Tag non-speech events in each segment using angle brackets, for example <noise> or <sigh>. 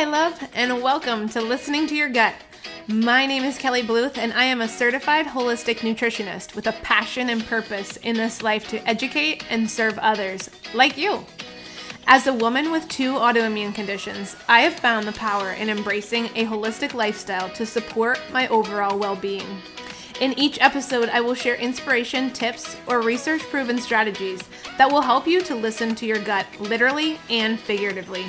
Hi, love, and welcome to Listening to Your Gut. My name is Kelly Bluth, and I am a certified holistic nutritionist with a passion and purpose in this life to educate and serve others, like you. As a woman with two autoimmune conditions, I have found the power in embracing a holistic lifestyle to support my overall well being. In each episode, I will share inspiration, tips, or research proven strategies that will help you to listen to your gut literally and figuratively.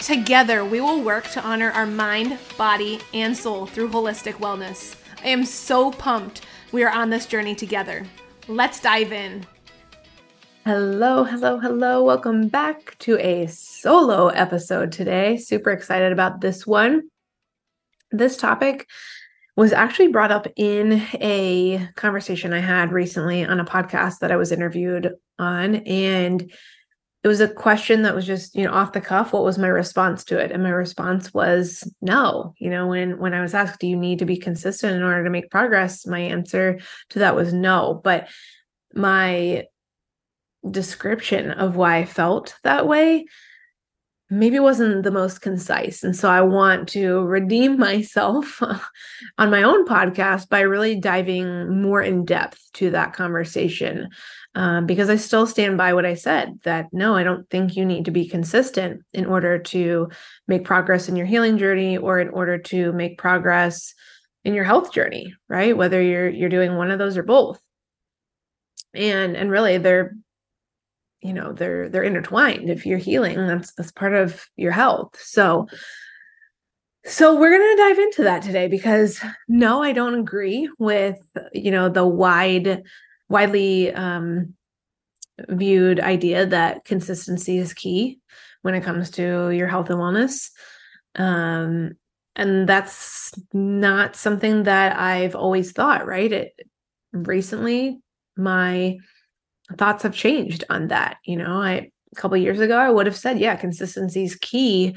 Together, we will work to honor our mind, body, and soul through holistic wellness. I am so pumped we are on this journey together. Let's dive in. Hello, hello, hello. Welcome back to a solo episode today. Super excited about this one. This topic was actually brought up in a conversation I had recently on a podcast that I was interviewed on. And it was a question that was just you know off the cuff what was my response to it? And my response was no. You know when when i was asked do you need to be consistent in order to make progress? my answer to that was no. But my description of why i felt that way maybe wasn't the most concise. And so i want to redeem <laughs> myself on my own podcast by really diving more in depth to that conversation um, because I still stand by what I said that no, I don't think you need to be consistent in order to make progress in your healing journey or in order to make progress in your health journey, right? Whether you're you're doing one of those or both. And and really they're you know, they're they're intertwined. If you're healing, that's that's part of your health. So so we're going to dive into that today because no, I don't agree with you know the wide widely um, viewed idea that consistency is key when it comes to your health and wellness. Um, and that's not something that I've always thought, right? It recently my thoughts have changed on that. You know, I a couple years ago I would have said, yeah, consistency is key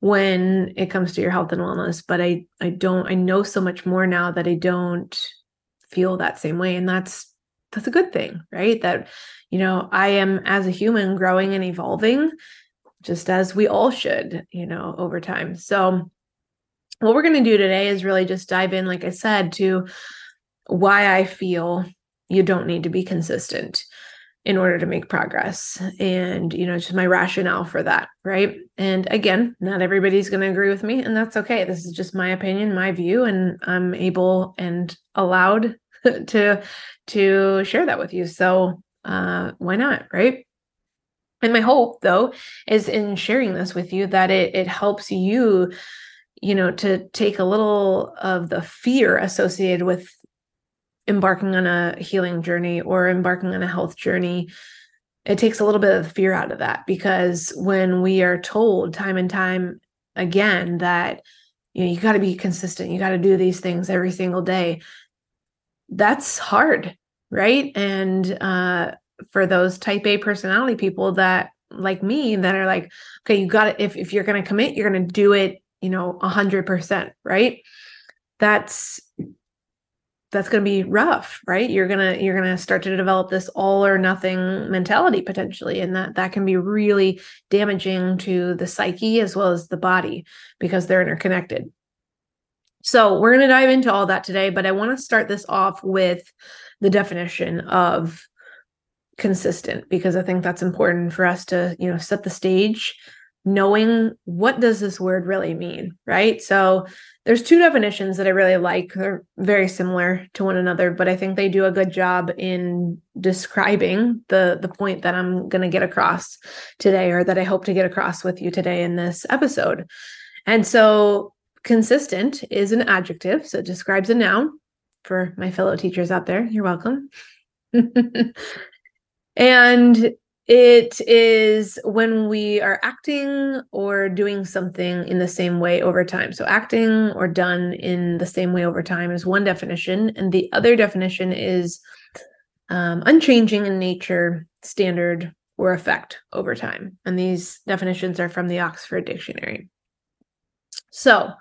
when it comes to your health and wellness, but I I don't I know so much more now that I don't feel that same way and that's that's a good thing, right? That, you know, I am as a human growing and evolving just as we all should, you know, over time. So, what we're going to do today is really just dive in, like I said, to why I feel you don't need to be consistent in order to make progress and you know just my rationale for that right and again not everybody's going to agree with me and that's okay this is just my opinion my view and i'm able and allowed <laughs> to to share that with you. So uh, why not, right? And my hope, though, is in sharing this with you that it it helps you, you know, to take a little of the fear associated with embarking on a healing journey or embarking on a health journey. It takes a little bit of fear out of that because when we are told time and time again that you know you got to be consistent, you got to do these things every single day, that's hard, right? And uh, for those type A personality people that like me that are like, okay, you got to, if, if you're going to commit, you're going to do it, you know, a hundred percent, right? That's, that's going to be rough, right? You're going to, you're going to start to develop this all or nothing mentality potentially. And that, that can be really damaging to the psyche as well as the body because they're interconnected. So we're going to dive into all that today, but I want to start this off with the definition of consistent because I think that's important for us to, you know, set the stage knowing what does this word really mean, right? So there's two definitions that I really like. They're very similar to one another, but I think they do a good job in describing the the point that I'm going to get across today or that I hope to get across with you today in this episode. And so Consistent is an adjective, so it describes a noun. For my fellow teachers out there, you're welcome. <laughs> and it is when we are acting or doing something in the same way over time. So, acting or done in the same way over time is one definition. And the other definition is um, unchanging in nature, standard, or effect over time. And these definitions are from the Oxford Dictionary. So,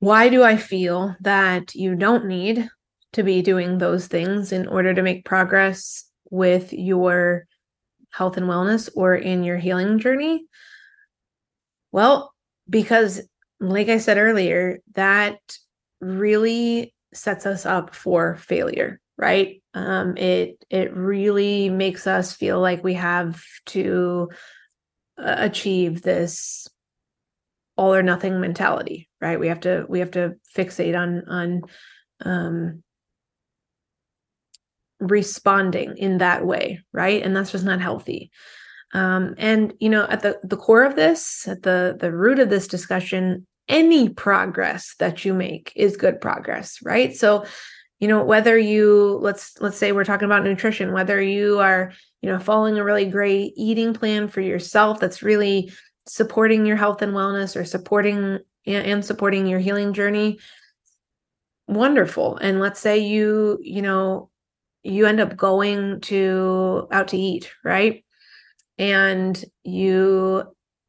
why do I feel that you don't need to be doing those things in order to make progress with your health and wellness or in your healing journey? Well, because like I said earlier, that really sets us up for failure, right? Um, it it really makes us feel like we have to uh, achieve this all or nothing mentality, right? We have to we have to fixate on on um, responding in that way, right? And that's just not healthy. Um, and you know, at the the core of this, at the the root of this discussion, any progress that you make is good progress, right? So, you know, whether you let's let's say we're talking about nutrition, whether you are, you know, following a really great eating plan for yourself that's really supporting your health and wellness or supporting and supporting your healing journey, wonderful. And let's say you, you know, you end up going to out to eat, right? And you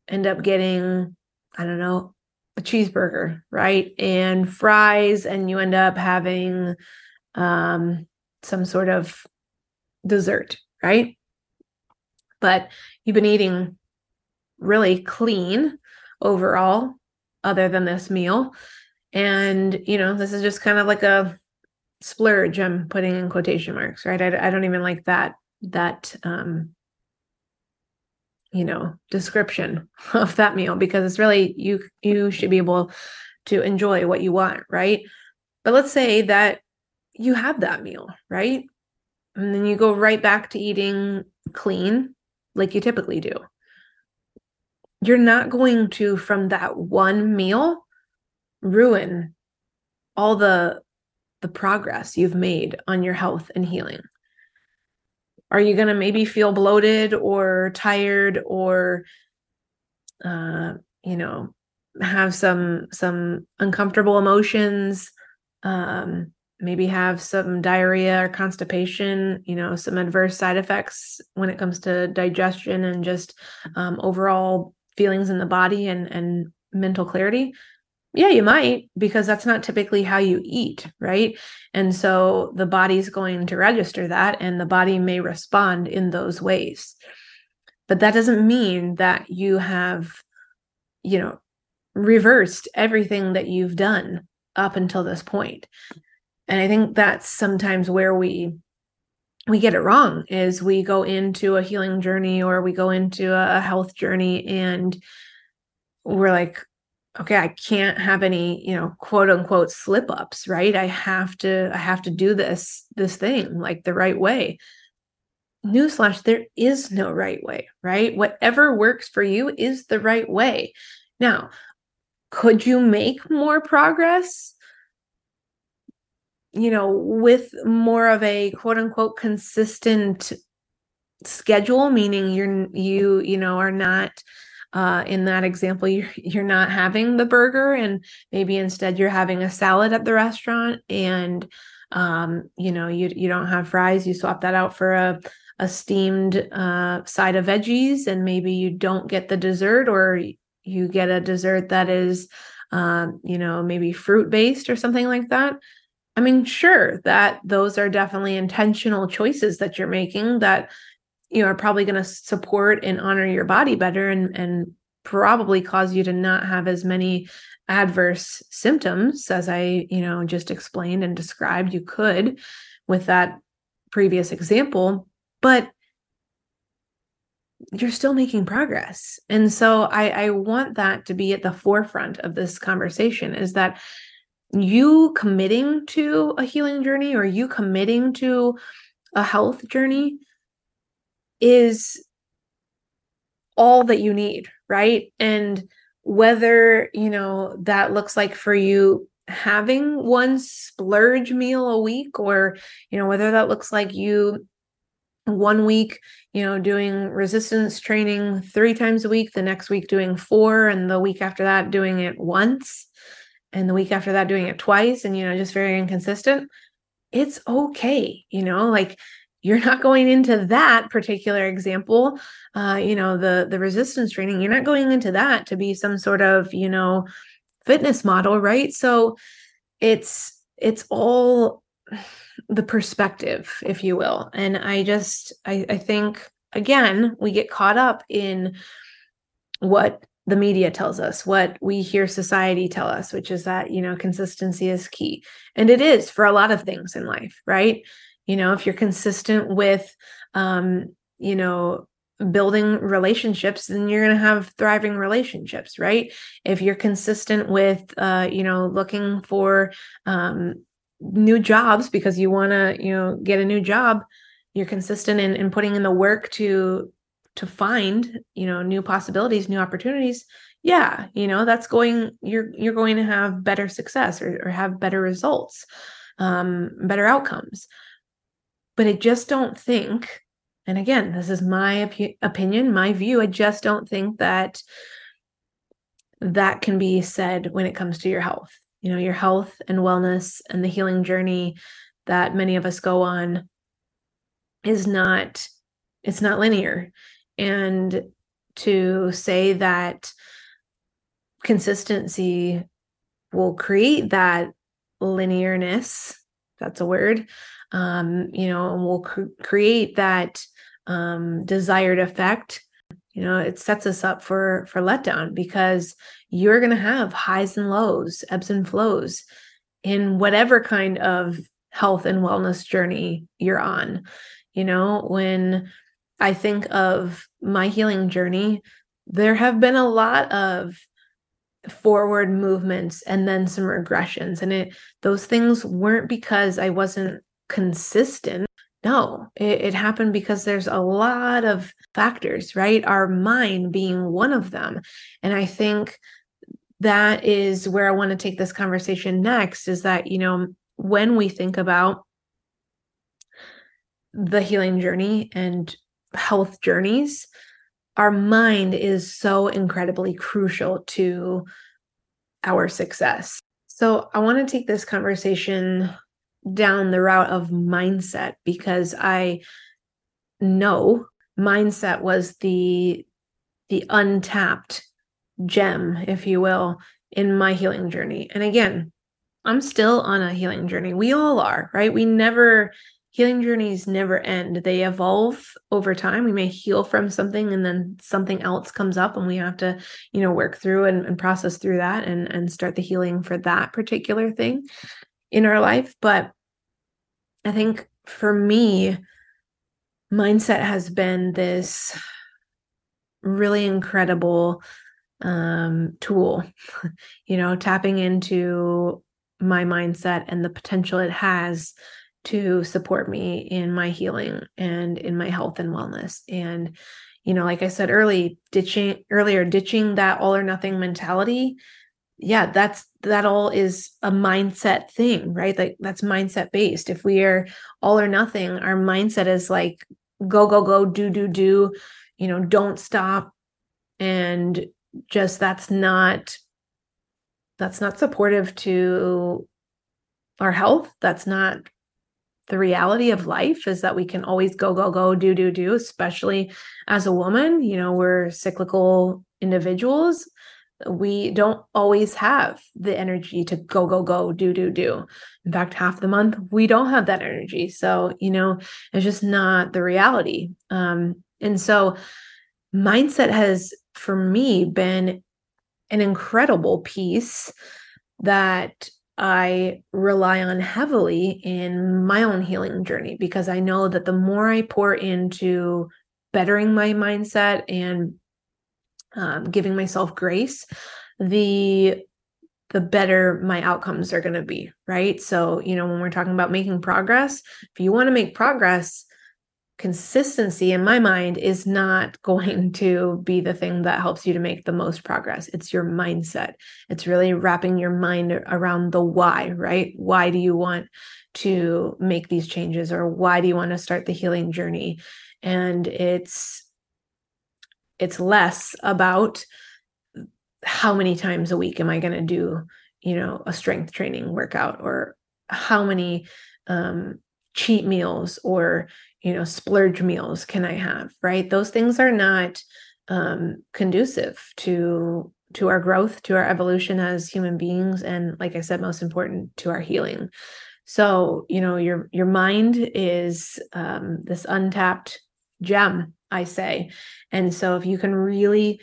end up getting, I don't know, a cheeseburger, right? And fries, and you end up having um, some sort of dessert, right? But you've been eating really clean overall, other than this meal. And, you know, this is just kind of like a splurge i'm putting in quotation marks right? I, I don't even like that that um you know description <laughs> of that meal because it's really you you should be able to enjoy what you want right? But let's say that you have that meal right? And then you go right back to eating clean like you typically do you're not going to from that one meal ruin all the the progress you've made on your health and healing? Are you going to maybe feel bloated or tired or, uh, you know, have some some uncomfortable emotions? Um, maybe have some diarrhea or constipation, you know, some adverse side effects when it comes to digestion and just um, overall feelings in the body and and mental clarity yeah, you might, because that's not typically how you eat, right? And so the body's going to register that and the body may respond in those ways. But that doesn't mean that you have, you know, reversed everything that you've done up until this point. And I think that's sometimes where we we get it wrong is we go into a healing journey or we go into a health journey and we're like okay i can't have any you know quote unquote slip ups right? I have to i have to do this this thing like the right way. Newsflash there is no right way right? Whatever works for you is the right way. Now could you make more progress you know with more of a quote unquote consistent schedule meaning you're you you know are not uh, in that example, you're, you're not having the burger and maybe instead you're having a salad at the restaurant and, um, you know, you, you don't have fries, you swap that out for a, a steamed uh, side of veggies and maybe you don't get the dessert or you get a dessert that is, um, you know, maybe fruit based or something like that. I mean, sure, that those are definitely intentional choices that you're making that you are probably going to support and honor your body better and and probably cause you to not have as many adverse symptoms as i you know just explained and described you could with that previous example but you're still making progress. And so i i want that to be at the forefront of this conversation is that you committing to a healing journey or you committing to a health journey is all that you need, right? And whether, you know, that looks like for you having one splurge meal a week or, you know, whether that looks like you one week, you know, doing resistance training three times a week, the next week doing four, and the week after that doing it once, and the week after that doing it twice, and, you know, just very inconsistent. It's okay, you know, like you're not going into that particular example uh, you know the the resistance training you're not going into that to be some sort of you know fitness model right so it's it's all the perspective if you will and i just i, I think again we get caught up in what the media tells us, what we hear society tell us, which is that, you know, consistency is key. And it is for a lot of things in life, right? You know, if you're consistent with, um, you know, building relationships then you're going to have thriving relationships right if you're consistent with uh you know looking for um new jobs because you want to you know get a new job you're consistent in, in putting in the work to to find you know new possibilities new opportunities yeah you know that's going you're you're going to have better success or, or have better results um better outcomes. But i just don't think and again this is my op- opinion my view i just don't think that that can be said when it comes to your health. You know your health and wellness and the healing journey that many of us go on is not it's not linear and to say that consistency will create that linearness that's a word um, you know and will cr- create that um, desired effect you know it sets us up for for letdown because you're going to have highs and lows ebbs and flows in whatever kind of health and wellness journey you're on. You know when i think of my healing journey there have been a lot of forward movements and then some regressions and it those things weren't because i wasn't consistent no, it, it, happened because there's a lot of factors, right? Our mind being one of them. And I think that is where I want to take this conversation next is that, you know, when we think about the healing journey and health journeys, our mind is so incredibly crucial to our success. So I want to take this conversation down the route of mindset because I know mindset was the the untapped gem if you will in my healing journey. And again i'm still on a healing journey. We all are right? We never healing journeys never end they evolve over time we may heal from something and then something else comes up and we have to you know work through and, and process through that and and start the healing for that particular thing in our life. But I think for me, mindset has been this really incredible um, tool, <laughs> you know, tapping into my mindset and the potential it has to support me in my healing and in my health and wellness. And, you know, like I said early, ditching earlier, ditching that all or nothing mentality yeah that's that all is a mindset thing right? Like that's mindset based. If we are all or nothing our mindset is like go go go do do do you know don't stop. And just that's not that's not supportive to our health. That's not the reality of life is that we can always go go go do do do especially as a woman you know we're cyclical individuals. We don't always have the energy to go go go do do do. In fact half the month we don't have that energy. So you know it's just not the reality. Um and so mindset has for me been an incredible piece that I rely on heavily in my own healing journey because I know that the more I pour into bettering my mindset and um, giving myself grace, the the better my outcomes are going to be, right? So, you know, when we're talking about making progress, if you want to make progress, consistency in my mind is not <laughs> going to be the thing that helps you to make the most progress. It's your mindset. It's really wrapping your mind around the why, right? Why do you want to make these changes or why do you want to start the healing journey? And it's it's less about how many times a week am I going to do, you know, a strength training workout or how many um, cheat meals or, you know, splurge meals can I have, right? Those things are not um, conducive to to our growth, to our evolution as human beings, and like I said, most important to our healing. So, you know, your your mind is um, this untapped gem I say. And so if you can really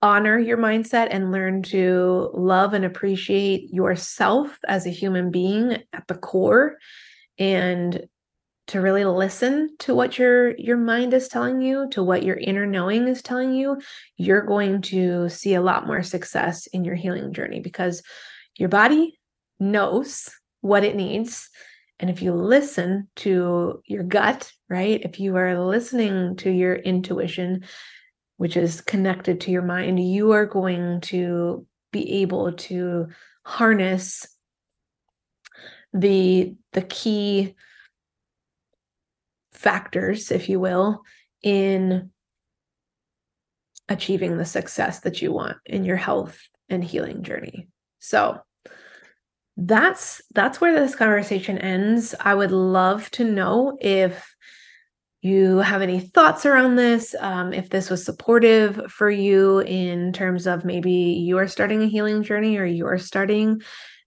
honor your mindset and learn to love and appreciate yourself as a human being at the core and to really listen to what your your mind is telling you to what your inner knowing is telling you you're going to see a lot more success in your healing journey because your body knows what it needs. And if you listen to your gut right if you are listening to your intuition which is connected to your mind you are going to be able to harness the the key factors, if you will, in achieving the success that you want in your health and healing journey. So that's that's where this conversation ends. I would love to know if you have any thoughts around this, um, if this was supportive for you in terms of maybe you are starting a healing journey or you're starting,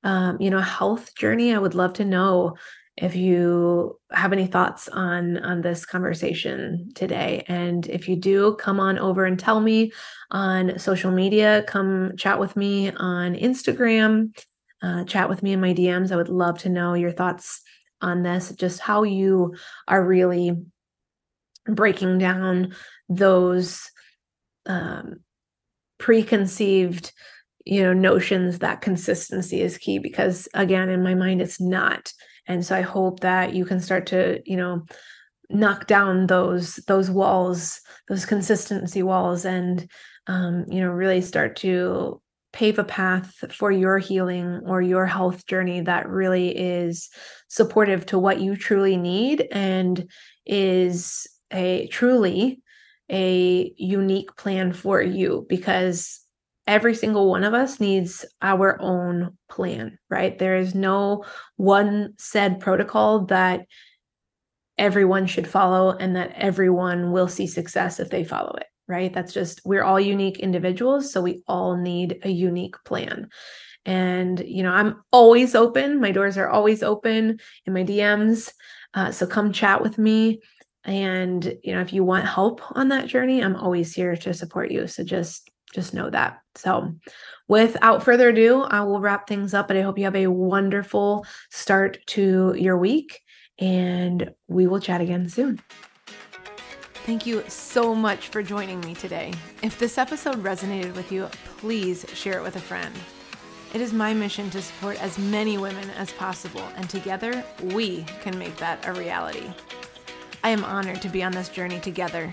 um, you know, a health journey. I would love to know if you have any thoughts on on this conversation today. And if you do come on over and tell me on social media. Come chat with me on instagram. Uh, chat with me in my dms i would love to know your thoughts on this just how you are really breaking down those um, preconceived you know notions that consistency is key. Because again in my mind it's not and so i hope that you can start to you know knock down those those walls those consistency walls and um, you know really start to pave a path for your healing or your health journey that really is supportive to what you truly need and is a truly a unique plan for you because every single one of us needs our own plan, right? There is no one said protocol that everyone should follow and that everyone will see success if they follow it, right? That's just, we're all unique individuals. So we all need a unique plan. And, you know, I'm always open. My doors are always open in my DMs. Uh, so come chat with me. And, you know, if you want help on that journey, I'm always here to support you. So just just know that. So, without further ado, I will wrap things up, but I hope you have a wonderful start to your week and we will chat again soon. Thank you so much for joining me today. If this episode resonated with you, please share it with a friend. It is my mission to support as many women as possible, and together we can make that a reality. I am honored to be on this journey together.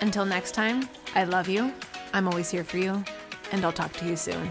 Until next time, I love you I'm always here for you, and I'll talk to you soon.